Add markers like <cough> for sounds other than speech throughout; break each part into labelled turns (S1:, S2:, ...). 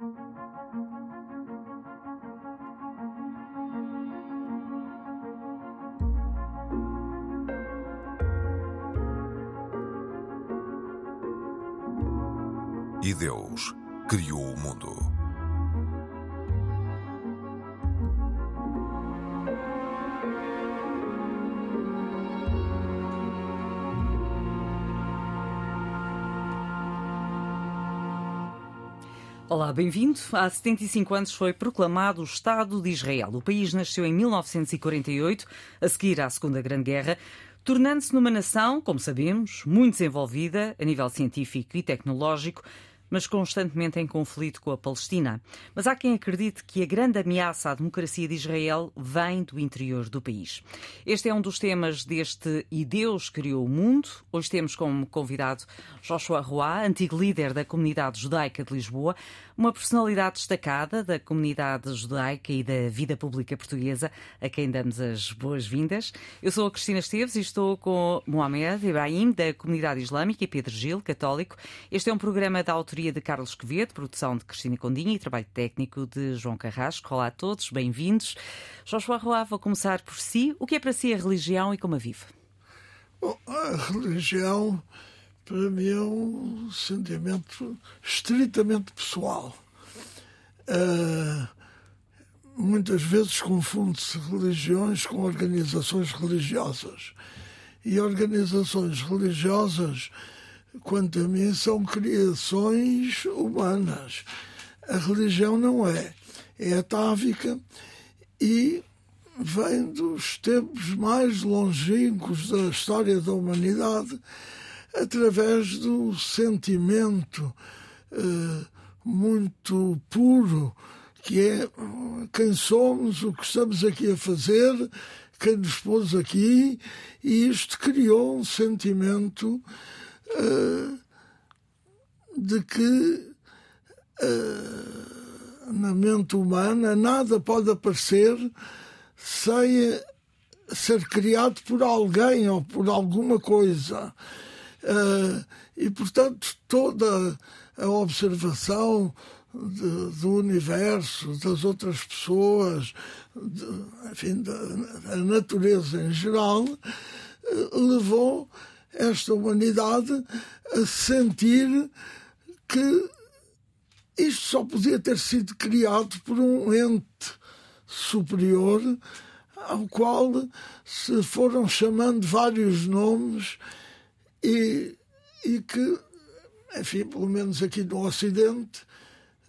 S1: E Deus criou o mundo.
S2: Olá, bem-vindo. Há 75 anos foi proclamado o Estado de Israel. O país nasceu em 1948, a seguir à Segunda Grande Guerra, tornando-se numa nação, como sabemos, muito desenvolvida a nível científico e tecnológico, mas constantemente em conflito com a Palestina. Mas há quem acredite que a grande ameaça à democracia de Israel vem do interior do país. Este é um dos temas deste E Deus Criou o Mundo. Hoje temos como convidado Joshua Roy, antigo líder da comunidade judaica de Lisboa, uma personalidade destacada da comunidade judaica e da vida pública portuguesa, a quem damos as boas-vindas. Eu sou a Cristina Esteves e estou com Mohamed Ibrahim, da comunidade islâmica, e Pedro Gil, católico. Este é um programa da autoria de Carlos Quevedo, produção de Cristina Condinha e trabalho técnico de João Carrasco. Olá a todos, bem-vindos. Joshua Roa, vou começar por si. O que é para si a religião e como a vive?
S3: Bom, a religião para mim é um sentimento estritamente pessoal. Uh, muitas vezes confunde-se religiões com organizações religiosas. E organizações religiosas, quanto a mim, são criações humanas. A religião não é. É atávica e vem dos tempos mais longínquos da história da humanidade através do sentimento uh, muito puro que é quem somos, o que estamos aqui a fazer, quem nos pôs aqui, e isto criou um sentimento de que uh, na mente humana nada pode aparecer sem ser criado por alguém ou por alguma coisa. E, portanto, toda a observação de, do universo, das outras pessoas, de, enfim, da, da, natureza em geral, levou esta humanidade a sentir que isto só podia ter sido criado por um ente superior ao qual se foram chamando vários nomes e, e que, enfim, pelo menos aqui no Ocidente,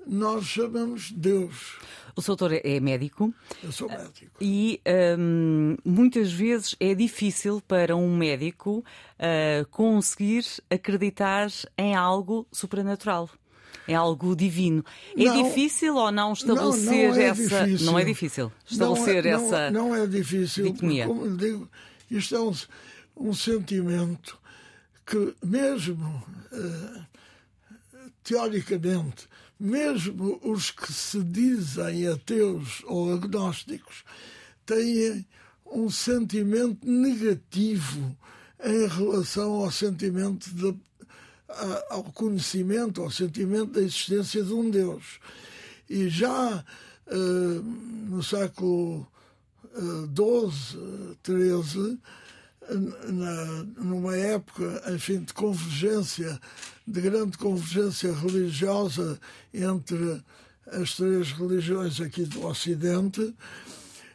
S3: nós chamamos Deus.
S2: O seu doutor é médico.
S3: Eu sou médico.
S2: E hum, muitas vezes é difícil para um médico uh, conseguir acreditar em algo supernatural. Em algo divino. É não, difícil ou não estabelecer
S3: não, não é
S2: essa.
S3: Difícil.
S2: Não é difícil estabelecer
S3: não é,
S2: essa.
S3: Não, é difícil.
S2: Dicotomia.
S3: Como lhe digo, isto é um, um sentimento que mesmo uh, teoricamente, mesmo os que se dizem ateus ou agnósticos têm um sentimento negativo em relação ao sentimento de, ao conhecimento, ao sentimento da existência de um Deus. E já uh, no século XII, uh, XIII, na, numa época, enfim, de convergência, de grande convergência religiosa entre as três religiões aqui do Ocidente,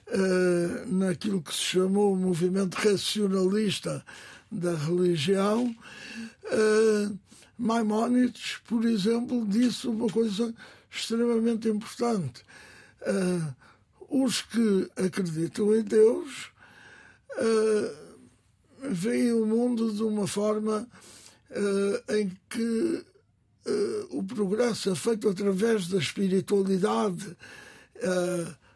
S3: eh, naquilo que se chamou o movimento racionalista da religião, eh, Maimónides, por exemplo, disse uma coisa extremamente importante. Eh, os que acreditam em Deus veem o mundo de uma forma uh, em que uh, o progresso é feito através da espiritualidade uh,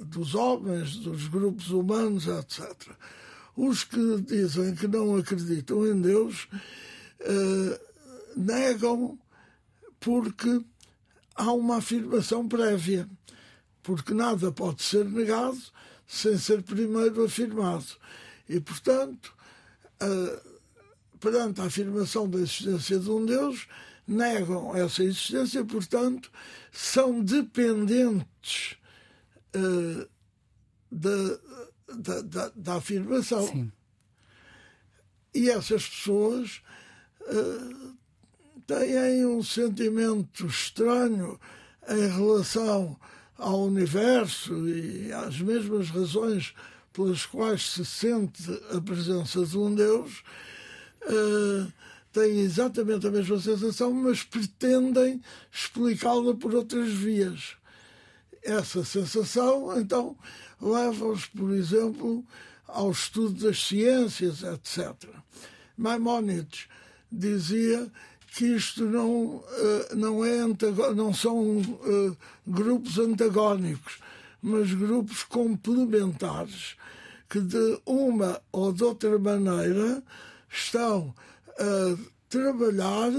S3: dos homens, dos grupos humanos, etc. Os que dizem que não acreditam em Deus negam porque há uma afirmação prévia, porque nada pode ser negado sem ser primeiro afirmado. E, portanto, perante a afirmação da existência de um Deus, negam essa existência, portanto, são dependentes uh, da, da, da, da, afirmação. Sim. E essas pessoas uh, têm um sentimento estranho em relação ao universo e às mesmas razões pelas quais se sente a presença de um Deus, uh, têm exatamente a mesma sensação, mas pretendem explicá-la por outras vias. Essa sensação, então, leva-os, por exemplo, ao estudo das ciências, etc. Maimónides dizia que isto não, uh, não, é não são uh, grupos antagónicos, mas grupos complementares que de uma ou de outra maneira estão a trabalhar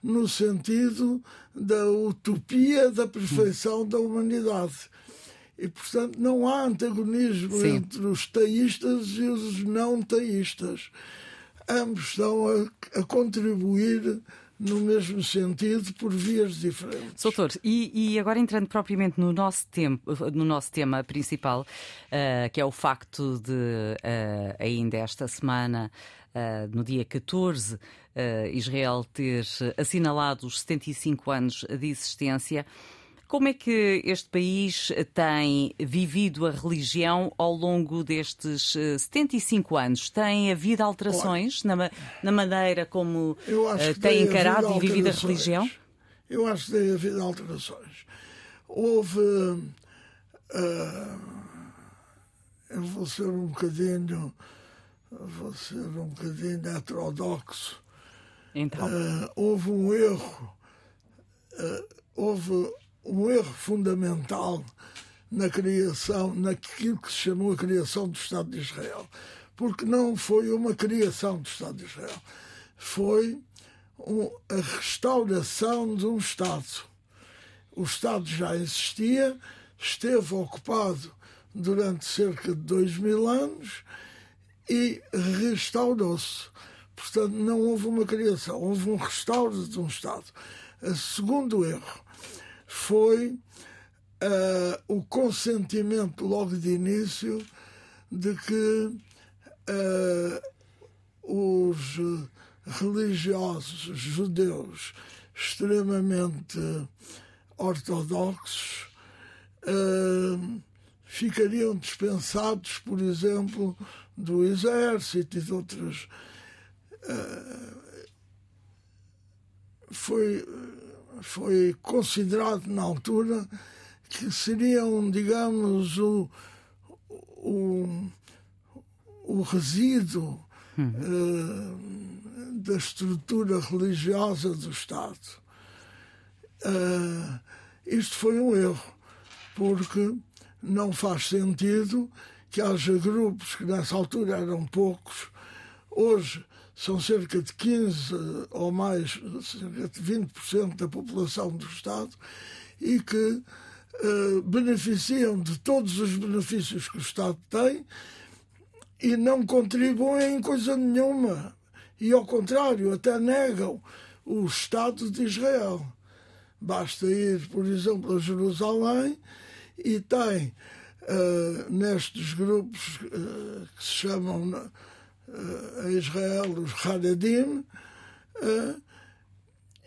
S3: no sentido da utopia da perfeição da humanidade. E, portanto, não há antagonismo Sim. entre os teístas e os não teístas. Ambos estão a, a contribuir no mesmo sentido, por vias diferentes.
S2: Doutor, e, e, agora entrando propriamente no nosso, tempo, no nosso tema principal, uh, que é o facto de, uh, ainda esta semana, uh, no dia 14, Israel ter assinalado os 75 anos de existência. Como é que este país tem vivido a religião ao longo destes 75 eh, anos? Tem havido alterações na, na maneira como uh, tem encarado e vivido a religião?
S3: Eu acho que tem havido alterações. Houve. Uh, eu vou ser um bocadinho. Vou ser um bocadinho heterodoxo.
S2: Então.
S3: Uh, houve um erro. houve um erro fundamental na criação, naquilo que se chamou a criação do Estado de Israel. Porque não foi uma criação do Estado de Israel, foi a restauração de um Estado. O Estado já existia, esteve ocupado durante cerca de dois mil anos e restaurou-se. Portanto, não houve uma criação, houve um restauro de um Estado. O segundo erro foi uh, o consentimento logo de início de que uh, os religiosos judeus extremamente ortodoxos uh, ficariam dispensados, por exemplo, do exército e de outras. Uh, foi foi considerado na altura que seriam, digamos, o, o, o resíduo uhum. uh, da estrutura religiosa do Estado. Uh, isto foi um erro, porque não faz sentido que haja grupos que nessa altura eram poucos, hoje são cerca de 15 ou mais, cerca de 20% da população do Estado e que eh, beneficiam de todos os benefícios que o Estado tem e não contribuem em coisa nenhuma. E, ao contrário, até negam o Estado de Israel. Basta ir, por exemplo, a Jerusalém e tem uh, nestes grupos que se chamam a Israel, os Haredim,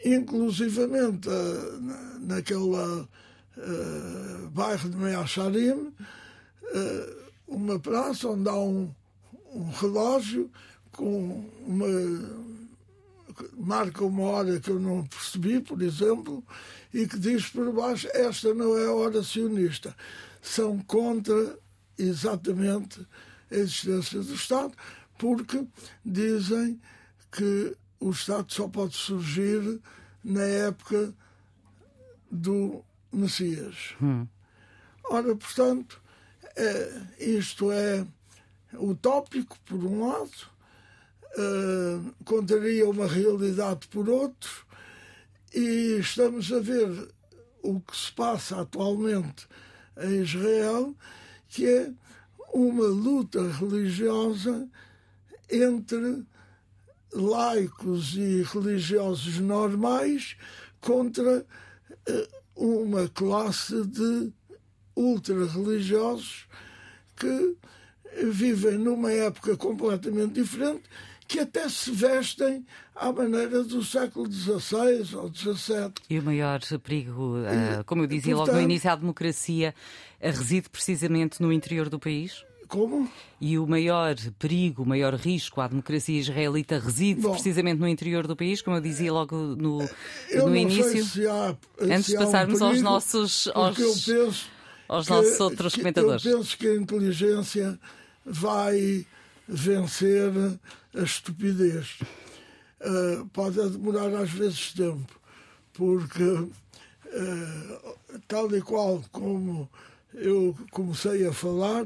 S3: inclusivamente naquele bairro de Meacharim, uma praça onde há um, um relógio com uma marca uma hora que eu não percebi, por exemplo, e que diz por baixo esta não é a hora sionista. São contra exatamente a existência do Estado, porque dizem que o Estado só pode surgir na época do Messias. Hum. Ora, portanto, é, isto é utópico, por um lado, uh, contaria uma realidade por outro, e estamos a ver o que se passa atualmente em Israel, que é uma luta religiosa entre laicos e religiosos normais contra uma classe de ultra-religiosos que vivem numa época completamente diferente, que até se vestem à maneira do século XVI ou XVII.
S2: E o maior perigo, uh, como eu dizia Portanto, logo no início, à democracia reside precisamente no interior do país?
S3: Como?
S2: E o maior perigo, o maior risco à democracia israelita reside Bom, precisamente no interior do país, como eu dizia logo no, no início.
S3: Se há,
S2: Antes
S3: de
S2: passarmos
S3: um perigo,
S2: aos nossos.
S3: Aos,
S2: aos nossos outros
S3: que,
S2: comentadores.
S3: Eu penso que a inteligência vai vencer a estupidez. Uh, pode demorar às vezes tempo, porque uh, tal e qual como eu comecei a falar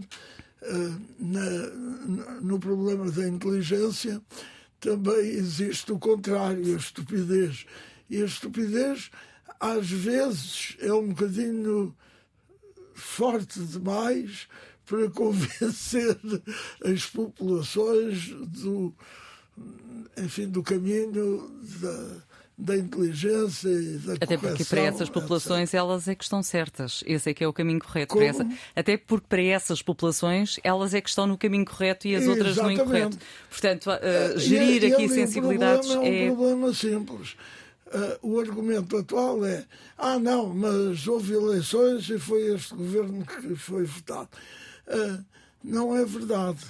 S3: na, no problema da inteligência, também existe o contrário, a estupidez. E a estupidez, às vezes, é um bocadinho forte demais para <laughs> convencer as populações do, enfim, do caminho da, da inteligência e da
S2: Até porque para essas populações etc. elas é que estão certas. Esse é que é o caminho correto. Essa... Até porque para essas populações elas é que estão no caminho correto e as outras Exatamente. no incorreto. Portanto, uh, gerir e, aqui e sensibilidades
S3: é...
S2: é
S3: um problema simples Uh, o argumento atual é: ah, não, mas houve eleições e foi este governo que foi votado. Uh, não é verdade,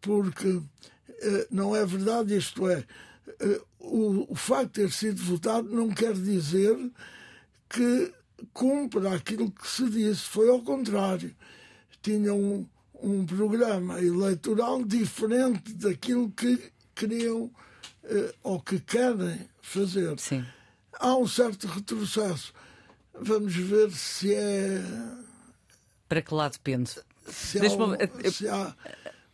S3: porque uh, não é verdade, isto é, o, o facto de ter sido votado não quer dizer que cumpra aquilo que se disse, foi ao contrário. Tinha um, um programa eleitoral diferente daquilo que queriam ou que querem fazer.
S2: Sim.
S3: Há um certo retrocesso. Vamos ver se é.
S2: Para que lado depende?
S3: Se há, um, se há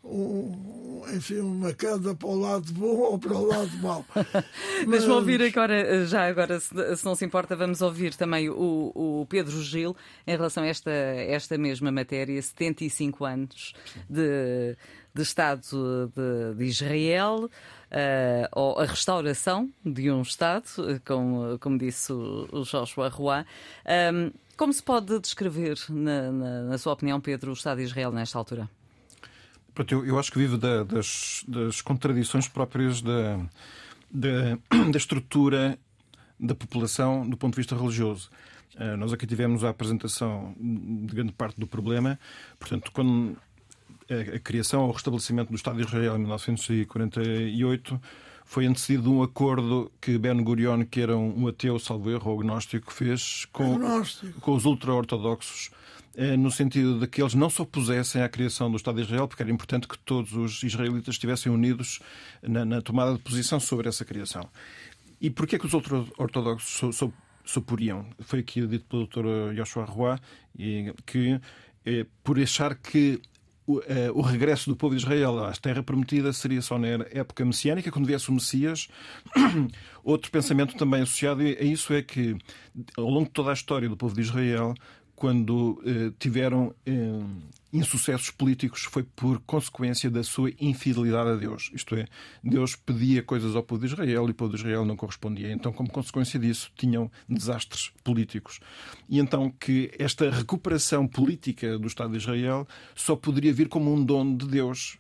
S3: um, enfim, uma queda para o lado bom ou para o lado mau. <laughs>
S2: Mas... Deixa-me ouvir agora, já agora, se, se, não se importa, vamos ouvir também o, o Pedro Gil em relação a esta, esta mesma matéria, 75 anos de, de Estado de, de Israel uh, ou a restauração de um Estado, como, como disse o, Joshua Roy. Um, como se pode descrever, na, na, na, sua opinião, Pedro, o Estado de Israel nesta altura?
S4: Eu, eu acho que vive da, das, das, contradições próprias da, da, <clears throat> da estrutura da população do ponto de vista religioso. Uh, nós aqui tivemos a apresentação de grande parte do problema. Portanto, quando a criação ou o restabelecimento do Estado de Israel em 1948 foi antecedido de um acordo que Ben Gurion, que era um ateu, salvo erro, ou agnóstico, fez com, com os ultra-ortodoxos no sentido de que eles não se opusessem à criação do Estado de Israel, porque era importante que todos os israelitas estivessem unidos na, na tomada de posição sobre essa criação. E porquê que os ultra-ortodoxos se oporiam? Foi aqui dito pelo Dr. Joshua Roy, que eh, por achar que o, o, regresso do povo de Israel à terra prometida seria só na época messiânica, quando viesse o Messias. <coughs> Outro pensamento também associado a isso é que, ao longo de toda a história do povo de Israel, quando eh, tiveram eh, insucessos políticos foi por consequência da sua infidelidade a Deus. Isto é, Deus pedia coisas ao povo de Israel e o povo de Israel não correspondia. Então, como consequência disso, tinham desastres políticos. E então que esta recuperação política do Estado de Israel só poderia vir como um dom de Deus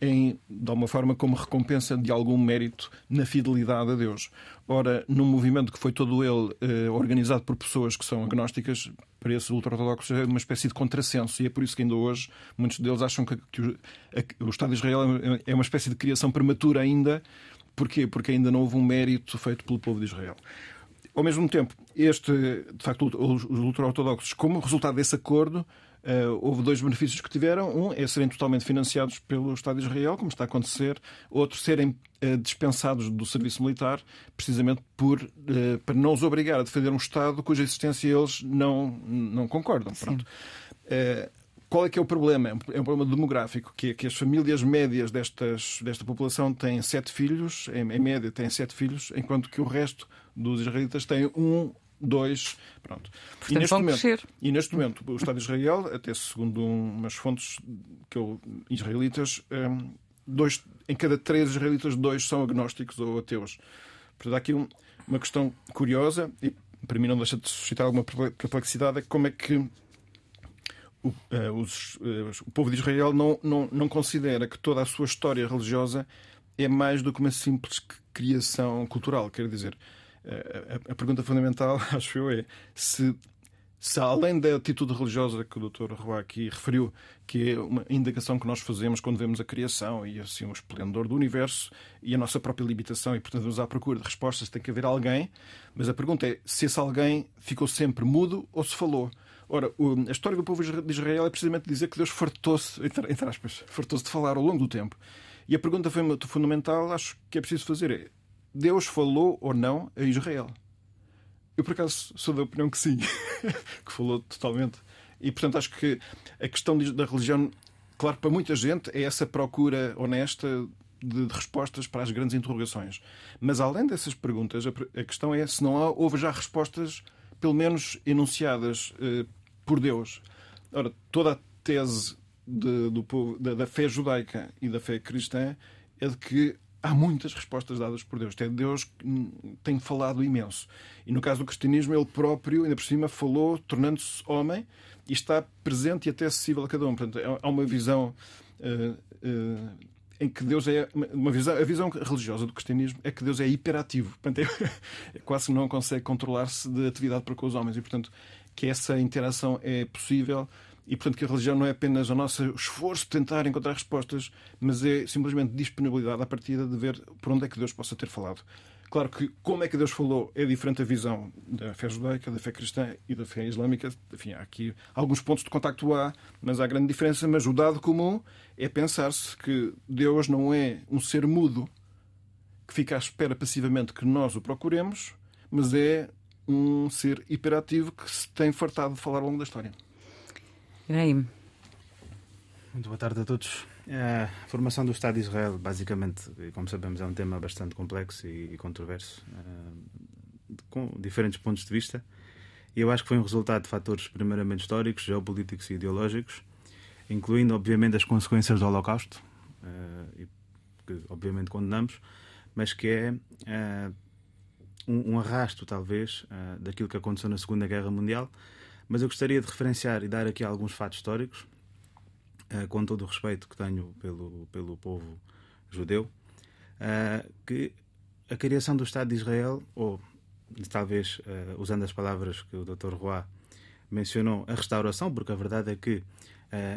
S4: em, de alguma forma, como recompensa de algum mérito na fidelidade a Deus. Ora, num movimento que foi todo ele eh, organizado por pessoas que são agnósticas, para esses ultra-ortodoxos é uma espécie de contrassenso. E é por isso que ainda hoje muitos deles acham que, que o, a, o, Estado de Israel é, é uma espécie de criação prematura ainda. Porquê? Porque ainda não houve um mérito feito pelo povo de Israel. Ao mesmo tempo, este, de facto, os ultra-ortodoxos, como resultado desse acordo, Uh, houve dois benefícios que tiveram. Um é serem totalmente financiados pelo Estado de Israel, como está a acontecer. Outro, serem uh, dispensados do serviço militar, precisamente por, uh, para não os obrigar a defender um Estado cuja existência eles não, não concordam. Pronto. Qual é que é o problema? É um problema demográfico, que é que as famílias médias destas, desta população têm sete filhos, em, em média têm sete filhos, enquanto que o resto dos israelitas têm um dois. Pronto.
S2: Portanto, e, neste momento, crescer.
S4: e neste momento, o Estado de Israel, até segundo umas fontes que eu, israelitas, um, dois, em cada três israelitas, dois são agnósticos ou ateus. Portanto, há aqui um, uma questão curiosa e para mim não deixa de suscitar alguma perplexidade é como é que o, uh, os, uh, o povo de Israel não, não, não considera que toda a sua história religiosa é mais do que uma simples criação cultural. Quer dizer, a, a, pergunta fundamental, <laughs> acho eu, é se se além da atitude religiosa que o Dr. Roa aqui referiu, que é uma indicação que nós fazemos quando vemos a criação e assim o esplendor do universo e a nossa própria limitação e portanto vamos à procura de respostas, tem que haver alguém, mas a pergunta é se esse alguém ficou sempre mudo ou se falou. Ora, a história do povo de Israel é precisamente dizer que Deus fartou-se, entre aspas, fartou-se de falar ao longo do tempo. E a pergunta fundamental, acho que é preciso fazer é: Deus falou ou não a Israel? Eu, por acaso, sou da opinião que sim, <laughs> que falou totalmente. E, portanto, acho que a questão da religião, claro, para muita gente, é essa procura honesta de, respostas para as grandes interrogações. Mas, além dessas perguntas, a, a questão é se não há, houve já respostas, pelo menos enunciadas eh, por Deus. Ora, toda a tese de, do povo, da, da fé judaica e da fé cristã é de que há muitas respostas dadas por Deus. Até Deus tem falado imenso. E no caso do cristianismo, ele próprio, ainda por cima, falou, tornando-se homem e está presente e até acessível a cada um. Portanto, há uma visão uh, uh, em que Deus é uma visão, a visão religiosa do cristianismo é que Deus é hiperativo. Portanto, é, <laughs> é quase não consegue controlar-se de atividade para com os homens e, portanto, que essa interação é possível e, portanto, que a religião não é apenas o nosso esforço de tentar encontrar respostas, mas é simplesmente disponibilidade à partida de ver por onde é que Deus possa ter falado. Claro que como é que Deus falou é diferente a visão da fé judaica, da fé cristã e da fé islâmica. Enfim, há aqui alguns pontos de contacto há, mas há grande diferença. Mas o dado comum é pensar-se que Deus não é um ser mudo que fica à espera passivamente que nós o procuremos, mas é um ser hiperativo que se tem fartado de falar ao longo da história.
S2: Ibrahim.
S5: Muito boa tarde a todos. A formação do Estado de Israel, basicamente, como sabemos, é um tema bastante complexo e controverso, eh, com diferentes pontos de vista. E eu acho que foi um resultado de fatores primeiramente históricos, geopolíticos e ideológicos, incluindo, obviamente, as consequências do Holocausto, eh, que obviamente condenamos, mas que é um arrasto, talvez, daquilo que aconteceu na Segunda Guerra Mundial mas eu gostaria de referenciar e dar aqui alguns fatos históricos, uh, com todo o respeito que tenho pelo, pelo povo judeu, uh, que a criação do Estado de Israel, ou talvez uh, usando as palavras que o Dr. Roy mencionou, a restauração, porque a verdade é que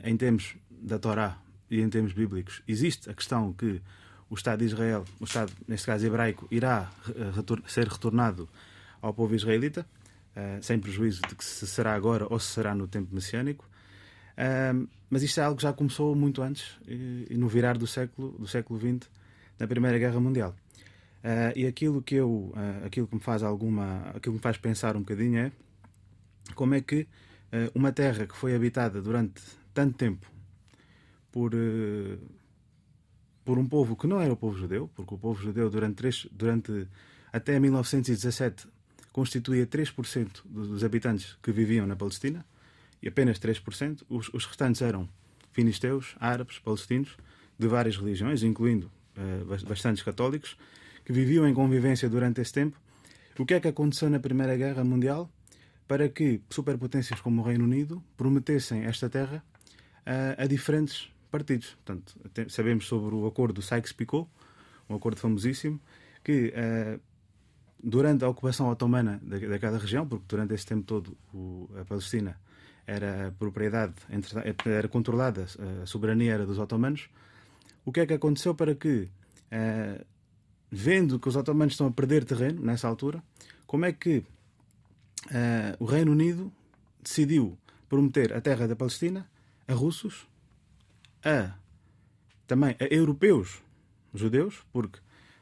S5: em termos da Torá e em termos bíblicos existe a questão que o Estado de Israel, o Estado, neste caso hebraico, irá ser retornado ao povo israelita. Uh, sem prejuízo de que se será agora ou se será no tempo messiânico. Uh, mas isto é algo que já começou muito antes, e, no virar do século, do século XX, na Primeira Guerra Mundial. Uh, e aquilo que eu, aquilo que me faz alguma, aquilo que me faz pensar um bocadinho é como é que uma terra que foi habitada durante tanto tempo por por um povo que não era o povo judeu, porque o povo judeu durante, três, durante até 1917 constituía 3% dos habitantes que viviam na Palestina, e apenas 3%. Os, os restantes eram filisteus, árabes, palestinos, de várias religiões, incluindo uh, bastantes católicos, que viviam em convivência durante esse tempo. O que é que aconteceu na Primeira Guerra Mundial para que superpotências como o Reino Unido prometessem esta terra uh, a diferentes partidos? Portanto, sabemos sobre o acordo Sykes-Picot, um acordo famosíssimo, que uh, durante a ocupação otomana daquela região, porque durante esse tempo todo o, a Palestina era propriedade, era controlada, a soberania era dos otomanos, o que é que aconteceu para que, eh, vendo que os otomanos estão a perder terreno nessa altura, como é que eh, o Reino Unido decidiu prometer a terra da Palestina a russos, a também a europeus judeus, porque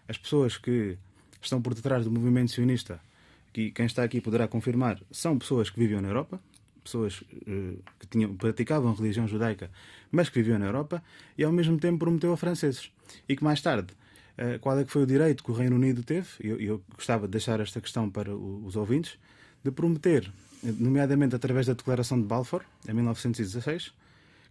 S5: as pessoas que estão por detrás do movimento sionista, que quem está aqui poderá confirmar, são pessoas que viviam na Europa, pessoas uh, que tinham, praticavam religião judaica, mas que viviam na Europa, e ao mesmo tempo prometeu a franceses. E que mais tarde, uh, qual é que foi o direito que o Reino Unido teve, e eu, eu, gostava de deixar esta questão para os ouvintes, de prometer, nomeadamente através da Declaração de Balfour, em 1916,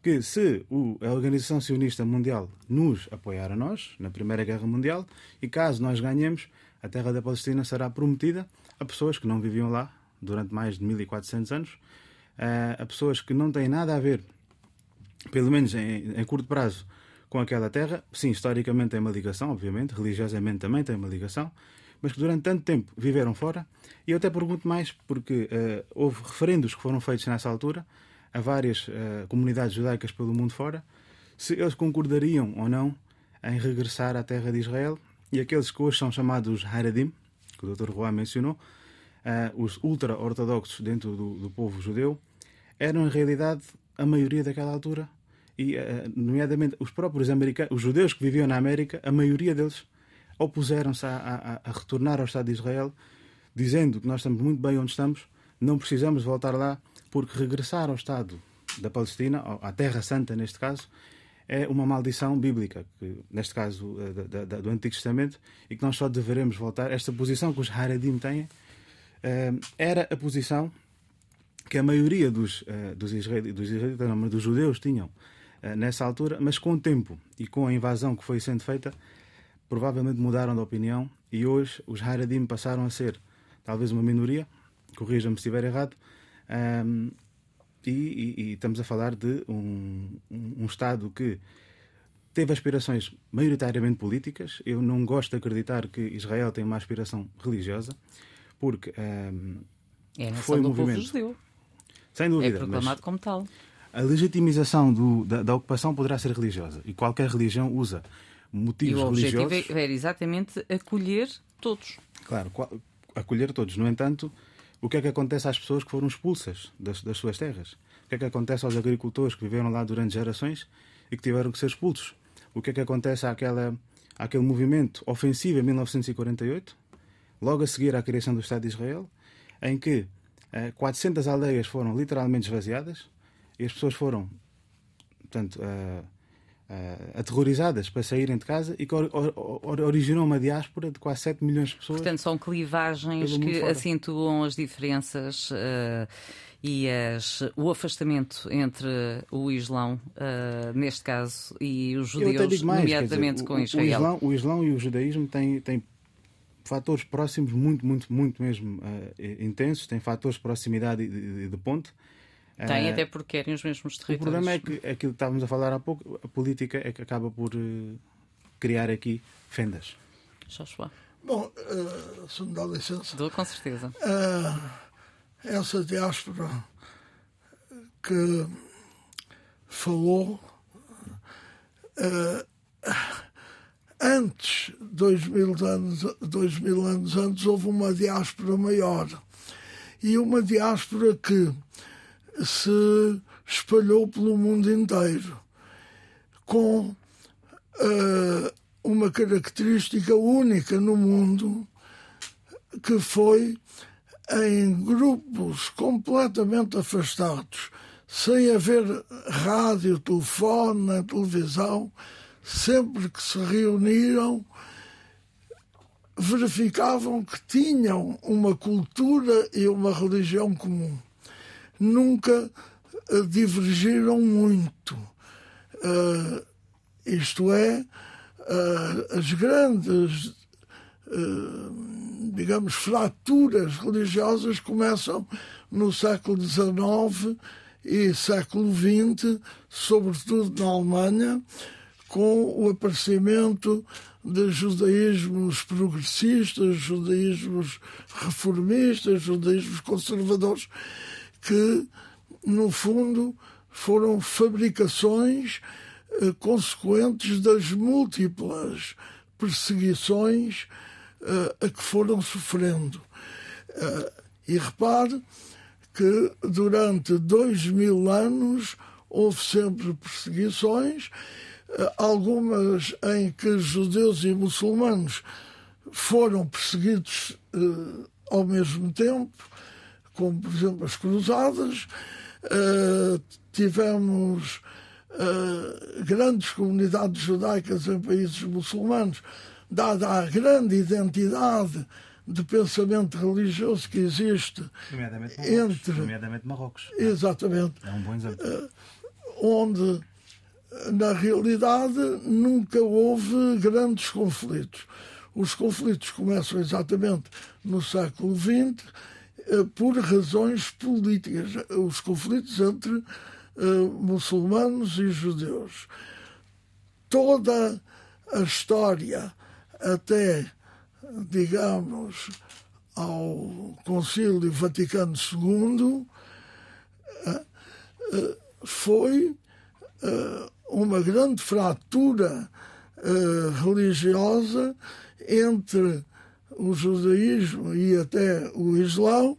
S5: que se a Organização Sionista Mundial nos apoiar a nós na Primeira Guerra Mundial e caso nós ganhemos, a terra da Palestina será prometida a pessoas que não viviam lá durante mais de 1400 anos, a pessoas que não têm nada a ver, pelo menos em, em curto prazo, com aquela terra. Sim, historicamente tem uma ligação, obviamente, religiosamente também tem uma ligação, mas que durante tanto tempo viveram fora. E eu até pergunto mais, porque uh, houve referendos que foram feitos nessa altura a várias uh, comunidades judaicas pelo mundo fora, se eles concordariam ou não em regressar à terra de Israel. E aqueles que hoje são chamados Haradim, que o Dr. Juan mencionou, uh, os ultra-ortodoxos dentro do, do povo judeu, eram em realidade a maioria daquela altura e nomeadamente os próprios americanos, os judeus que viviam na América, a maioria deles opuseram-se a, a, a, retornar ao Estado de Israel, dizendo que nós estamos muito bem onde estamos, não precisamos voltar lá, porque regressar ao Estado da Palestina, à Terra Santa neste caso, é uma maldição bíblica, que, neste caso eh, do Antigo Testamento, e que nós só deveremos voltar. Esta posição que os Haradim têm eh, era a posição que a maioria dos, eh, dos, israelitas, dos, israelitas, não, dos judeus tinham nessa altura, mas com o tempo e com a invasão que foi sendo feita, provavelmente mudaram de opinião e hoje os Haradim passaram a ser talvez uma minoria, corrija-me se estiver errado, e, e, e, estamos a falar de um, um, um, Estado que teve aspirações maioritariamente políticas. Eu não gosto de acreditar que Israel tem uma aspiração religiosa, porque
S2: é foi um movimento. judeu.
S5: Sem dúvida.
S2: É proclamado como tal.
S5: A legitimização do, da, da ocupação poderá ser religiosa e qualquer religião usa motivos
S2: e o
S5: objetivo
S2: religiosos. era exatamente acolher todos.
S5: Claro, acolher todos. No entanto, o que é que acontece às pessoas que foram expulsas das, das suas terras? O que é que acontece aos agricultores que viveram lá durante gerações e que tiveram que ser expulsos? O que é que acontece àquela, àquele movimento ofensivo em 1948, logo a seguir à criação do Estado de Israel, em que eh, 400 aldeias foram literalmente esvaziadas e as pessoas foram, portanto, eh, uh, aterrorizadas para saírem de casa e que or, or, originou uma diáspora de quase 7 milhões de pessoas.
S2: Portanto, são clivagens que acentuam as diferenças. Uh, e as, o afastamento entre o Islão, uh, neste caso, e os judeus, mais, nomeadamente dizer, com Israel.
S5: O Islão, o Islão e o judaísmo têm, têm fatores próximos muito, muito, muito mesmo intensos, têm fatores de proximidade e de, de, de ponte.
S2: Tem, uh, até porque querem os mesmos territórios.
S5: O problema é que aquilo que estávamos a falar há pouco, a política é que acaba por uh, criar aqui fendas.
S2: Joshua.
S3: Bom, uh, se me dá licença.
S2: Dou com certeza.
S3: Uh, essa diáspora que falou uh, antes, dois mil, anos, dois mil anos antes, houve uma diáspora maior. E uma diáspora que se espalhou pelo mundo inteiro, com uh, uma característica única no mundo, que foi em grupos completamente afastados, sem haver rádio, telefone, televisão, sempre que se reuniram, verificavam que tinham uma cultura e uma religião comum nunca uh, divergiram muito. Uh, isto é, uh, as grandes, digamos, fraturas religiosas começam no século XIX e século XX, sobretudo na Alemanha, com o aparecimento de judaísmos progressistas, judaísmos reformistas, judaísmos conservadores que, no fundo, foram fabricações eh, consequentes das múltiplas perseguições eh, a que foram sofrendo. Eh, e repare que durante dois mil anos houve sempre perseguições, eh, algumas em que judeus e muçulmanos foram perseguidos eh, ao mesmo tempo, como por exemplo as cruzadas, uh, tivemos uh, grandes comunidades judaicas em países muçulmanos, dada a grande identidade de pensamento religioso que existe
S5: nomeadamente
S3: entre
S5: nomeadamente Marrocos
S3: exatamente.
S5: É um bom exemplo.
S3: Uh, onde, na realidade, nunca houve grandes conflitos. Os conflitos começam exatamente no século XX eh, por razões políticas, os conflitos entre uh, muçulmanos e judeus. Toda a história, até, digamos, ao Concílio Vaticano II, uh, foi uma grande fratura religiosa entre o judaísmo e até o islão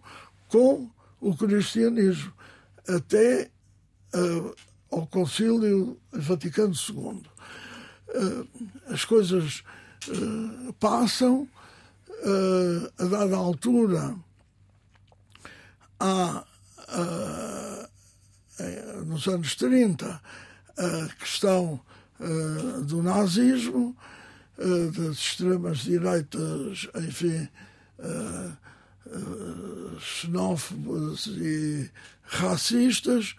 S3: com o cristianismo, até uh, ao Concílio Vaticano II. Uh, eh, as coisas uh, passam, a dada altura, há, nos anos 30, a questão do nazismo, das extremas direitas, enfim, uh, uh, xenófobas e racistas,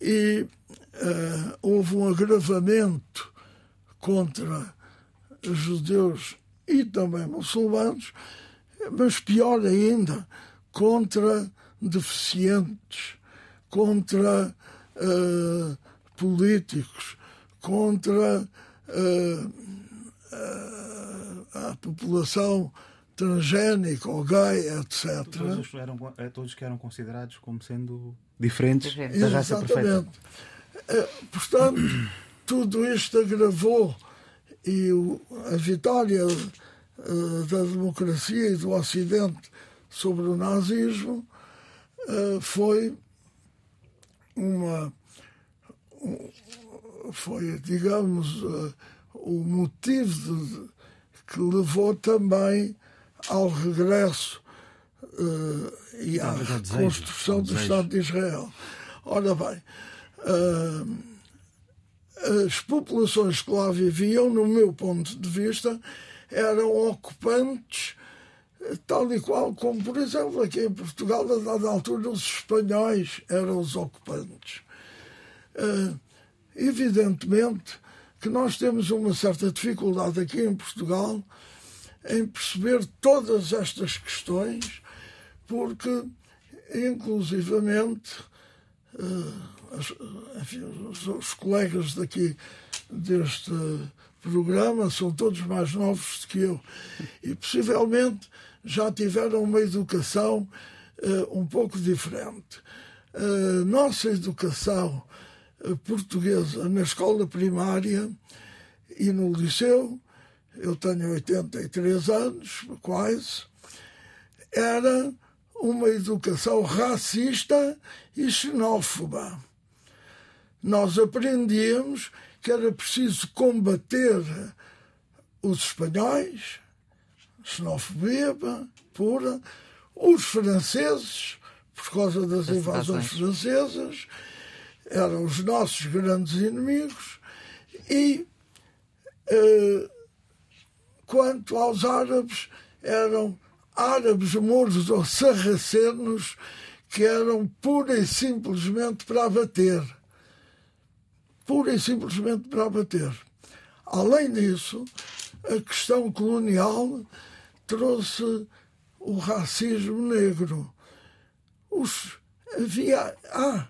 S3: e uh, houve um agravamento contra judeus e também muçulmanos, mas pior ainda, contra deficientes, contra políticos, contra a população transgénica ou gay, etc.
S5: Todos, eram, eh, todos que eram considerados como sendo diferentes da raça perfeita.
S3: Eh, portanto, tudo isto agravou e a vitória eh, da democracia e do Ocidente sobre o nazismo foi uma foi digamos o motivo de, que levou também ao regresso uh, e à construção do Estado de Israel. Ora bem, uh, as populações que lá viviam, no meu ponto de vista, eram ocupantes tal e qual como, por exemplo, aqui em Portugal, a dada altura, os espanhóis eram os ocupantes. Uh, evidentemente, que nós temos uma certa dificuldade aqui em Portugal em perceber todas estas questões, porque, inclusivamente, uh, enfim, os, colegas daqui deste programa são todos mais novos do que eu e possivelmente já tiveram uma educação uh, um pouco diferente. A nossa educação portuguesa na escola primária e no liceu, eu tenho 83 anos, quase, era uma educação racista e xenófoba. Nós aprendíamos que era preciso combater os espanhóis, xenofobia pura, os franceses, por causa das invasões francesas, eram os nossos grandes inimigos, e eh, quanto aos árabes, eram árabes moros ou sarracenos que eram pura e simplesmente para abater. Pura e simplesmente para abater. Além disso, a questão colonial trouxe o racismo negro. Os, havia, ah,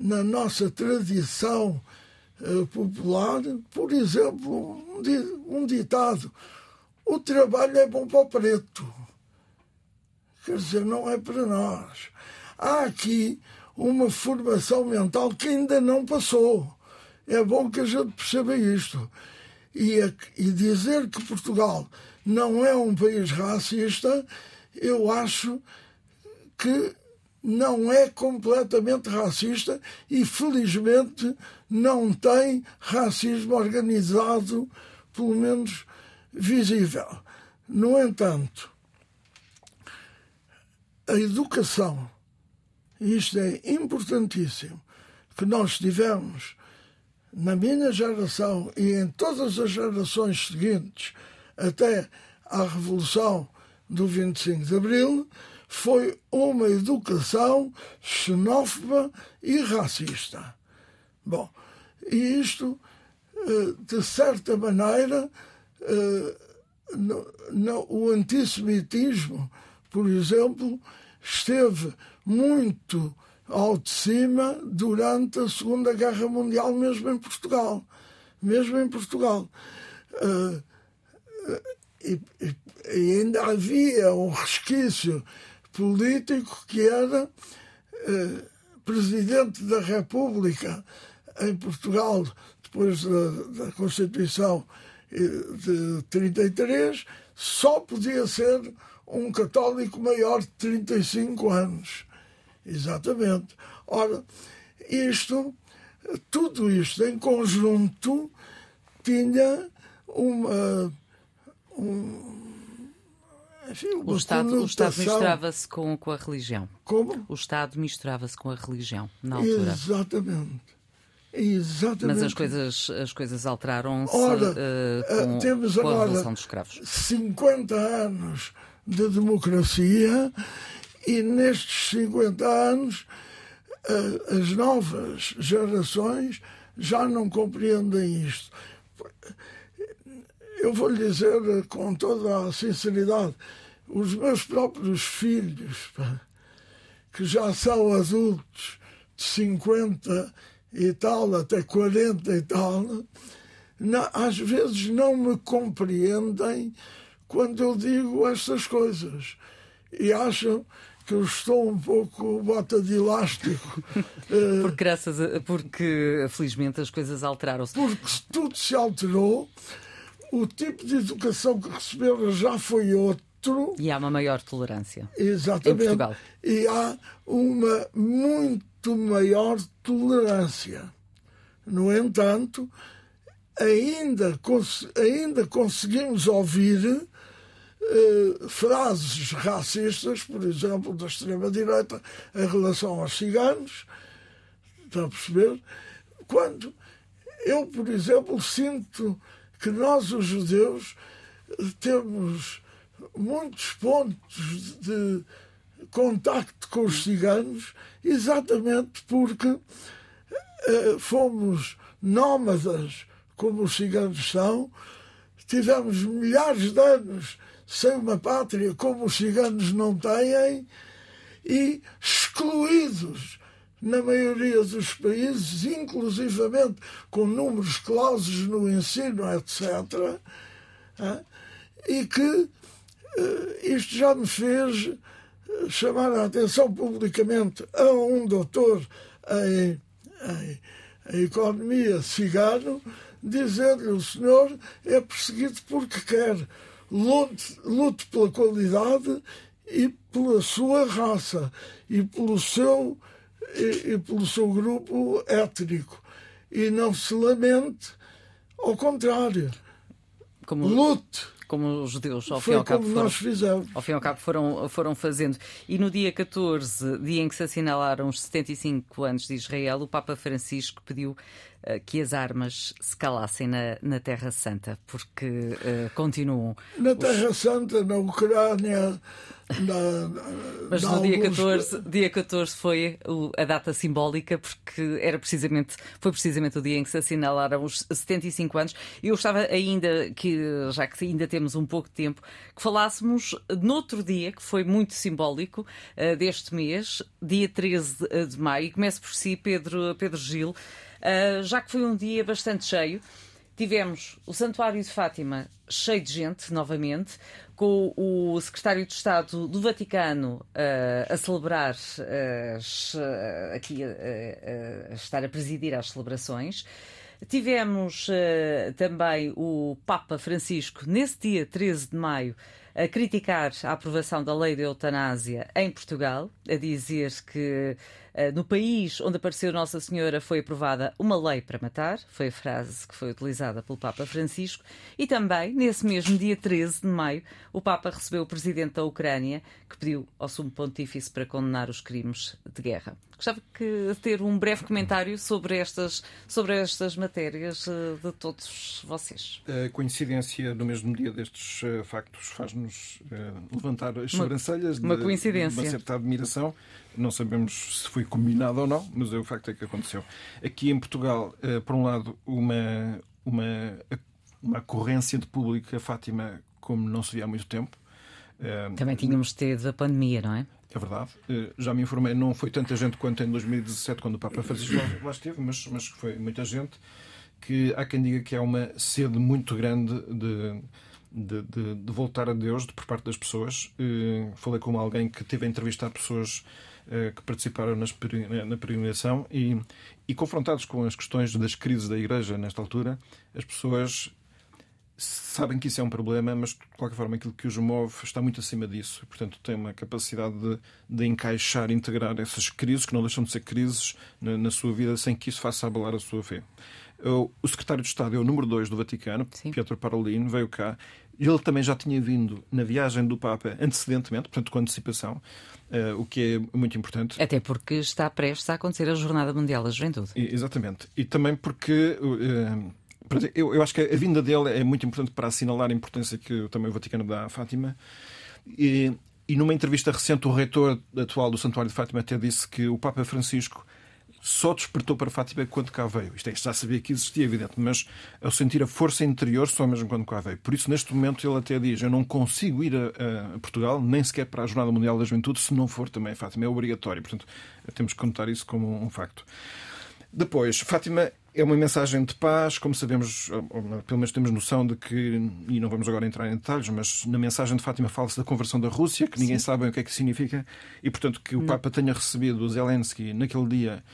S3: na nossa tradição uh, popular, por exemplo, um, um ditado: o trabalho é bom para o preto. Quer dizer, não é para nós. Há aqui uma formação mental que ainda não passou. É bom que a gente perceba isto. E, e dizer que Portugal não é um país racista, eu acho que não é completamente racista e, felizmente, não tem racismo organizado, pelo menos visível. No entanto, a educação, isto é importantíssimo, que nós tivemos na minha geração e em todas as gerações seguintes, até à Revolução do 25 de Abril, foi uma educação xenófoba e racista. Bom, e isto, eh, de certa maneira, eh, o antissemitismo, por exemplo, esteve muito ao de cima durante a Segunda Guerra Mundial, mesmo em Portugal. Mesmo em Portugal. Uh, e, e, ainda havia um resquício político que era uh, presidente da República em Portugal, depois da, da Constituição de 33, só podia ser um católico maior de 35 anos. Exatamente. Ora, isto, tudo isto em conjunto tinha uma. Um,
S2: enfim, uma o Estado, o Estado misturava-se com, com a religião.
S3: Como?
S2: O Estado misturava-se com a religião, na altura.
S3: Exatamente. Exatamente.
S2: Mas as coisas, as coisas alteraram-se uh, com, temos com a Revolução dos Escravos.
S3: 50 anos de democracia e nestes 50 anos as novas gerações já não compreendem isto. Eu vou lhe dizer com toda a sinceridade, os meus próprios filhos, que já são adultos de 50 e tal, até 40 e tal, às vezes não me compreendem quando eu digo estas coisas e acham que eu estou um pouco bota de elástico. <laughs>
S2: Eh, porque, graças a, porque felizmente as coisas alteraram-se.
S3: Porque tudo se alterou, o tipo de educação que receberam já foi outro.
S2: E há uma maior tolerância.
S3: Exatamente. Em Portugal. E há uma muito maior tolerância. No entanto, ainda, ainda conseguimos ouvir eh, frases racistas, por exemplo, da extrema-direita em relação aos ciganos, está a perceber? Quando eu, por exemplo, sinto que nós, os judeus, temos muitos pontos de contacto com os ciganos, exatamente porque eh, fomos nómadas, como os ciganos são, tivemos milhares de anos sem uma pátria como os ciganos não têm e excluídos na maioria dos países, inclusivamente com números clausos no ensino, etc. E que eh, isto já me fez eh, chamar a atenção publicamente a um doutor em, em, em economia cigano, dizendo-lhe o senhor é perseguido porque quer lute, lute pela qualidade e pela sua raça e pelo seu e, e, pelo seu grupo étnico e não se lamente ao contrário
S2: como,
S3: lute
S2: como os judeus ao fim e ao cabo foram, ao fim e ao cabo foram, foram fazendo e no dia 14 dia em que se assinalaram os 75 anos de Israel o Papa Francisco pediu eh, que as armas se calassem na, na Terra Santa, porque uh, continuam.
S3: Na Terra os... Santa, na Ucrânia. Na,
S2: Mas no dia, 14, dia 14 foi a data simbólica, porque era precisamente, foi precisamente o dia em que se assinalaram os 75 anos. Eu gostava ainda, que, já que ainda temos um pouco de tempo, que falássemos noutro dia, que foi muito simbólico, uh, deste mês, dia 13 de maio. E começo por si, Pedro, Pedro Gil. Uh, já que foi um dia bastante cheio, tivemos o Santuário de Fátima cheio de gente, novamente, com o secretário de Estado do Vaticano uh, a celebrar, uh, aqui a estar a presidir as celebrações. Tivemos também o Papa Francisco, nesse dia 13 de maio, a criticar a aprovação da lei da eutanásia em Portugal, a dizer que uh, no país onde apareceu Nossa Senhora foi aprovada uma lei para matar, foi a frase que foi utilizada pelo Papa Francisco, e também, nesse mesmo dia 13 de maio, o Papa recebeu o presidente da Ucrânia, que pediu ao Sumo Pontífice para condenar os crimes de guerra. Gostava que ter um breve comentário sobre estas, sobre estas matérias uh, de todos vocês.
S4: A coincidência do mesmo dia destes uh, factos faz-nos levantar as sobrancelhas
S2: uma, uma coincidência.
S4: de uma certa admiração. Não sabemos se foi combinado ou não, mas é o facto é que aconteceu. Aqui em Portugal, por um lado, uma, uma, uma ocorrência de público a Fátima como não se via há muito tempo.
S2: Também tínhamos tido a pandemia, não é?
S4: É verdade. Eh, já me informei, não foi tanta gente quanto em 2017, quando o Papa Francisco lá esteve, mas, mas foi muita gente. Que há quem diga que há uma sede muito grande de, de, de, de voltar a Deus de, por parte das pessoas. Eh, falei com alguém que teve a entrevistar pessoas eh, que participaram na peregrinação e, e confrontados com as questões das crises da Igreja nesta altura, as pessoas sabem que isso é um problema, mas de qualquer forma aquilo que os move está muito acima disso. Portanto, tem uma capacidade de, de encaixar, integrar essas crises, que não deixam de ser crises na, na, sua vida, sem que isso faça abalar a sua fé. O secretário de Estado é o número 2 do Vaticano, Sim. Pietro Parolin, veio cá. Ele também já tinha vindo na viagem do Papa antecedentemente, portanto, com antecipação, uh, o que é muito importante.
S2: Até porque está prestes a acontecer a Jornada Mundial da Juventude.
S4: E, exatamente. E também porque. Uh, eu, eu acho que a vinda dele é muito importante para assinalar a importância que também o Vaticano dá à Fátima. E, e numa entrevista recente, o reitor atual do Santuário de Fátima até disse que o Papa Francisco só despertou para Fátima quando cá veio. Isto é, já sabia que existia, evidente, mas ao sentir a força interior, só mesmo quando cá veio. Por isso, neste momento, ele até diz: Eu não consigo ir a, a Portugal, nem sequer para a Jornada Mundial da Juventude, se não for também Fátima. É obrigatório. Portanto, temos que contar isso como um facto. Depois, Fátima é uma mensagem de paz, como sabemos, pelo menos temos noção de que, e não vamos agora entrar em detalhes, mas na mensagem de Fátima fala-se da conversão da Rússia, que ninguém Sim. sabe o que é que significa, e portanto que o não. Papa tenha recebido o Zelensky naquele dia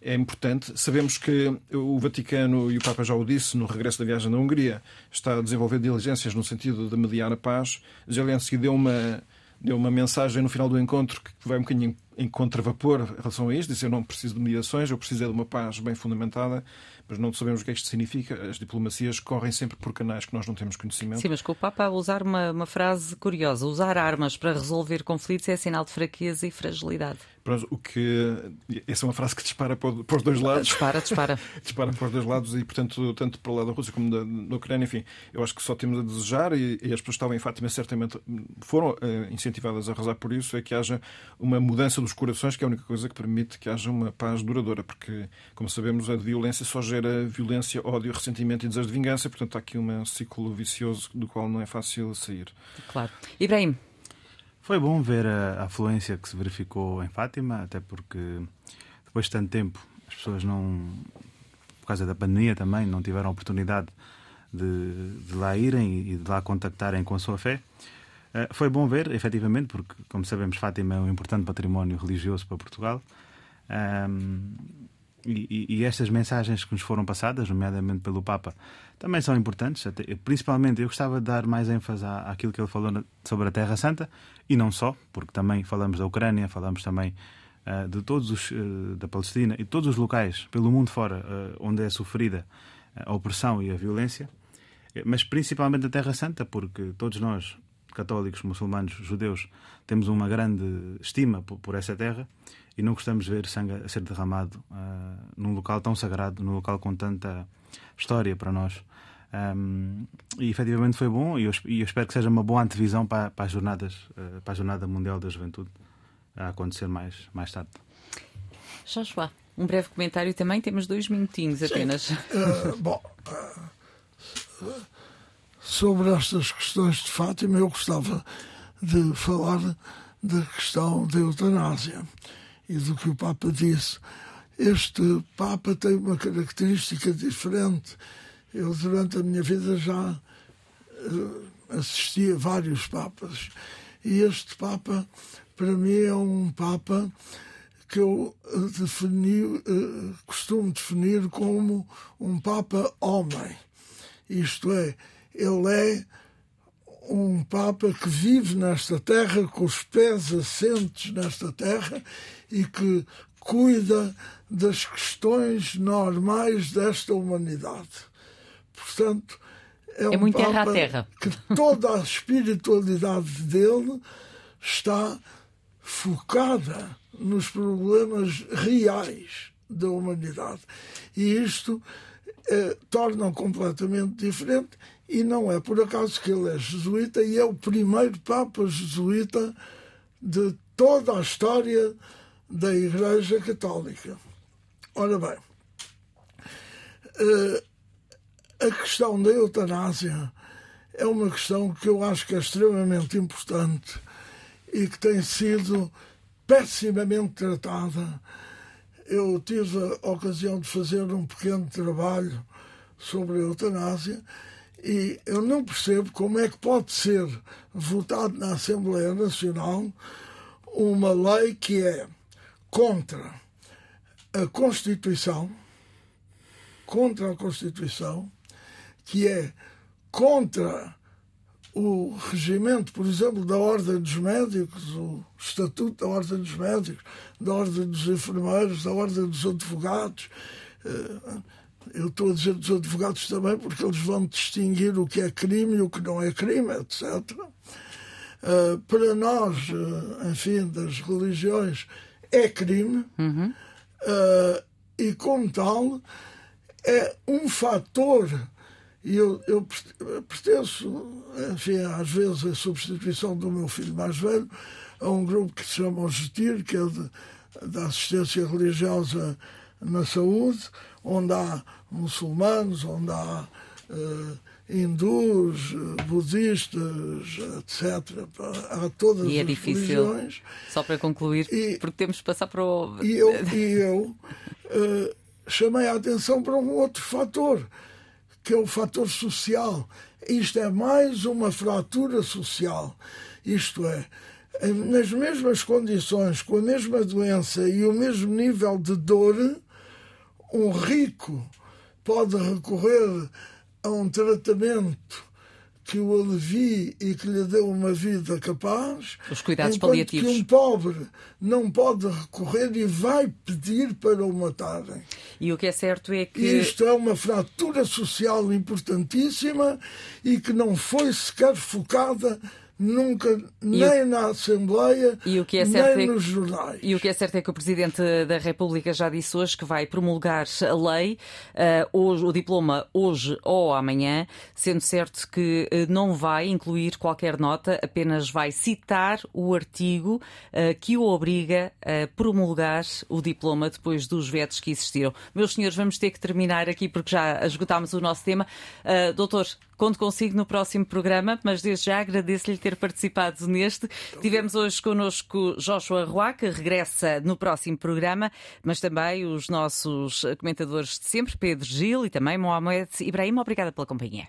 S4: é importante. Sabemos que o Vaticano, e o Papa já o disse no regresso da viagem da Hungria, está a desenvolver diligências no sentido de mediar a paz. Zelensky deu uma, deu uma mensagem no final do encontro que vai um bocadinho em contravapor em relação a isto, disse eu não preciso de mediações, eu preciso é de uma paz bem fundamentada mas não sabemos o que é isto significa. As diplomacias correm sempre por canais que nós não temos conhecimento.
S2: Sim, mas com o Papa a usar uma, uma frase curiosa: usar armas para resolver conflitos é sinal de fraqueza e fragilidade.
S4: Pronto, o que essa é uma frase que dispara para os dois lados.
S2: Dispara, dispara. <laughs>
S4: dispara para os dois lados e, portanto, tanto para o lado da Rússia como da, da Ucrânia, enfim, eu acho que só temos a desejar e, e as pessoas que estavam em Fátima certamente foram uh, incentivadas a rezar por isso, é que haja uma mudança dos corações, que é a única coisa que permite que haja uma paz duradoura, porque, como sabemos, a violência só gera violência, ódio, ressentimento e desejo de vingança, portanto, há aqui um ciclo vicioso do qual não é fácil sair.
S2: Claro. Ibrahim,
S5: foi bom ver a afluência que se verificou em Fátima, até porque depois de tanto tempo as pessoas não, por causa da pandemia também, não tiveram a oportunidade de, de lá irem e de lá contactarem com a sua fé. Eh, foi bom ver, efetivamente, porque, como sabemos, Fátima é um importante património religioso para Portugal. Um, e, e, estas mensagens que nos foram passadas, nomeadamente pelo Papa, também são importantes. Até, principalmente, eu gostava de dar mais ênfase à, àquilo que ele falou na, sobre a Terra Santa, e não só, porque também falamos da Ucrânia, falamos também uh, de todos os, uh, da Palestina e todos os locais pelo mundo fora uh, onde é sofrida a opressão e a violência, mas principalmente a Terra Santa, porque todos nós, católicos, muçulmanos, judeus, temos uma grande estima por, por essa terra e não gostamos de ver sangue a ser derramado uh, num local tão sagrado, num local com tanta história para nós. Um, e efetivamente foi bom e eu, e eu, espero que seja uma boa antevisão para, para, as jornadas, uh, para a Jornada Mundial da Juventude a acontecer mais, mais tarde.
S2: Joshua, um breve comentário também, temos dois minutinhos apenas.
S3: Uh, bom, sobre estas questões de Fátima, eu gostava de falar da questão da eutanásia e do que o Papa disse. Este Papa tem uma característica diferente. Eu, durante a minha vida, já uh, assisti a vários Papas. E este Papa, para mim, é um Papa que eu eh, defini, uh, costumo definir como um Papa homem. Isto é, ele é um Papa que vive nesta terra, com os pés assentes nesta terra e que cuida das questões normais desta humanidade. Portanto, é, é um
S2: muito
S3: Papa
S2: terra a terra.
S3: que toda a espiritualidade dele está focada nos problemas reais da humanidade. E isto eh, torna completamente diferente e não é por acaso que ele é jesuíta e é o primeiro Papa jesuíta de toda a história da Igreja Católica. Ora bem, eh, a questão da eutanásia é uma questão que eu acho que é extremamente importante e que tem sido pessimamente tratada. Eu tive a ocasião de fazer um pequeno trabalho sobre a eutanásia e eu não percebo como é que pode ser votado na Assembleia Nacional uma lei que é contra a Constituição, contra a Constituição, que é contra o regimento, por exemplo, da Ordem dos Médicos, o Estatuto da Ordem dos Médicos, da Ordem dos Enfermeiros, da Ordem dos Advogados. Eh, eu estou a dizer dos advogados também porque eles vão distinguir o que é crime e o que não é crime, etc. Eh, para nós, eh, enfim, das religiões, é crime uhum. e, como tal, é um fator e eu, eu pertenço, enfim, às vezes, a substituição do meu filho mais velho a um grupo que se chama o GETIR, que é de, da assistência religiosa na saúde, onde há muçulmanos, onde há uh, hindus, budistas, etc. Há todas
S2: e é
S3: as
S2: difícil,
S3: religiões.
S2: Só para concluir, e, porque temos que passar para o.
S3: E eu, e eu uh, chamei a atenção para um outro fator que é o fator social. Isto é mais uma fratura social. Isto é, nas mesmas condições, com a mesma doença e o mesmo nível de dor, um rico pode recorrer a um tratamento que o alivie e que lhe dê uma vida capaz.
S2: Os cuidados paliativos.
S3: que um pobre não pode recorrer e vai pedir para o matarem.
S2: E o que é certo é que.
S3: Isto é uma fratura social importantíssima e que não foi sequer focada nunca, nem o... na Assembleia, e o que é certo nem é... nos jornais.
S2: E o que é certo é que o Presidente da República já disse hoje que vai promulgar a lei, uh, hoje, o diploma hoje ou amanhã, sendo certo que uh, não vai incluir qualquer nota, apenas vai citar o artigo uh, que o obriga a promulgar o diploma depois dos vetos que existiram. Meus senhores, vamos ter que terminar aqui porque já esgotámos o nosso tema. doutor, Conto consigo no próximo programa, mas desde já agradeço-lhe ter participado neste. Tivemos hoje connosco Joshua Roa, que regressa no próximo programa, mas também os nossos comentadores de sempre, Pedro Gil e também Mohamed Ibrahim. Obrigada pela companhia.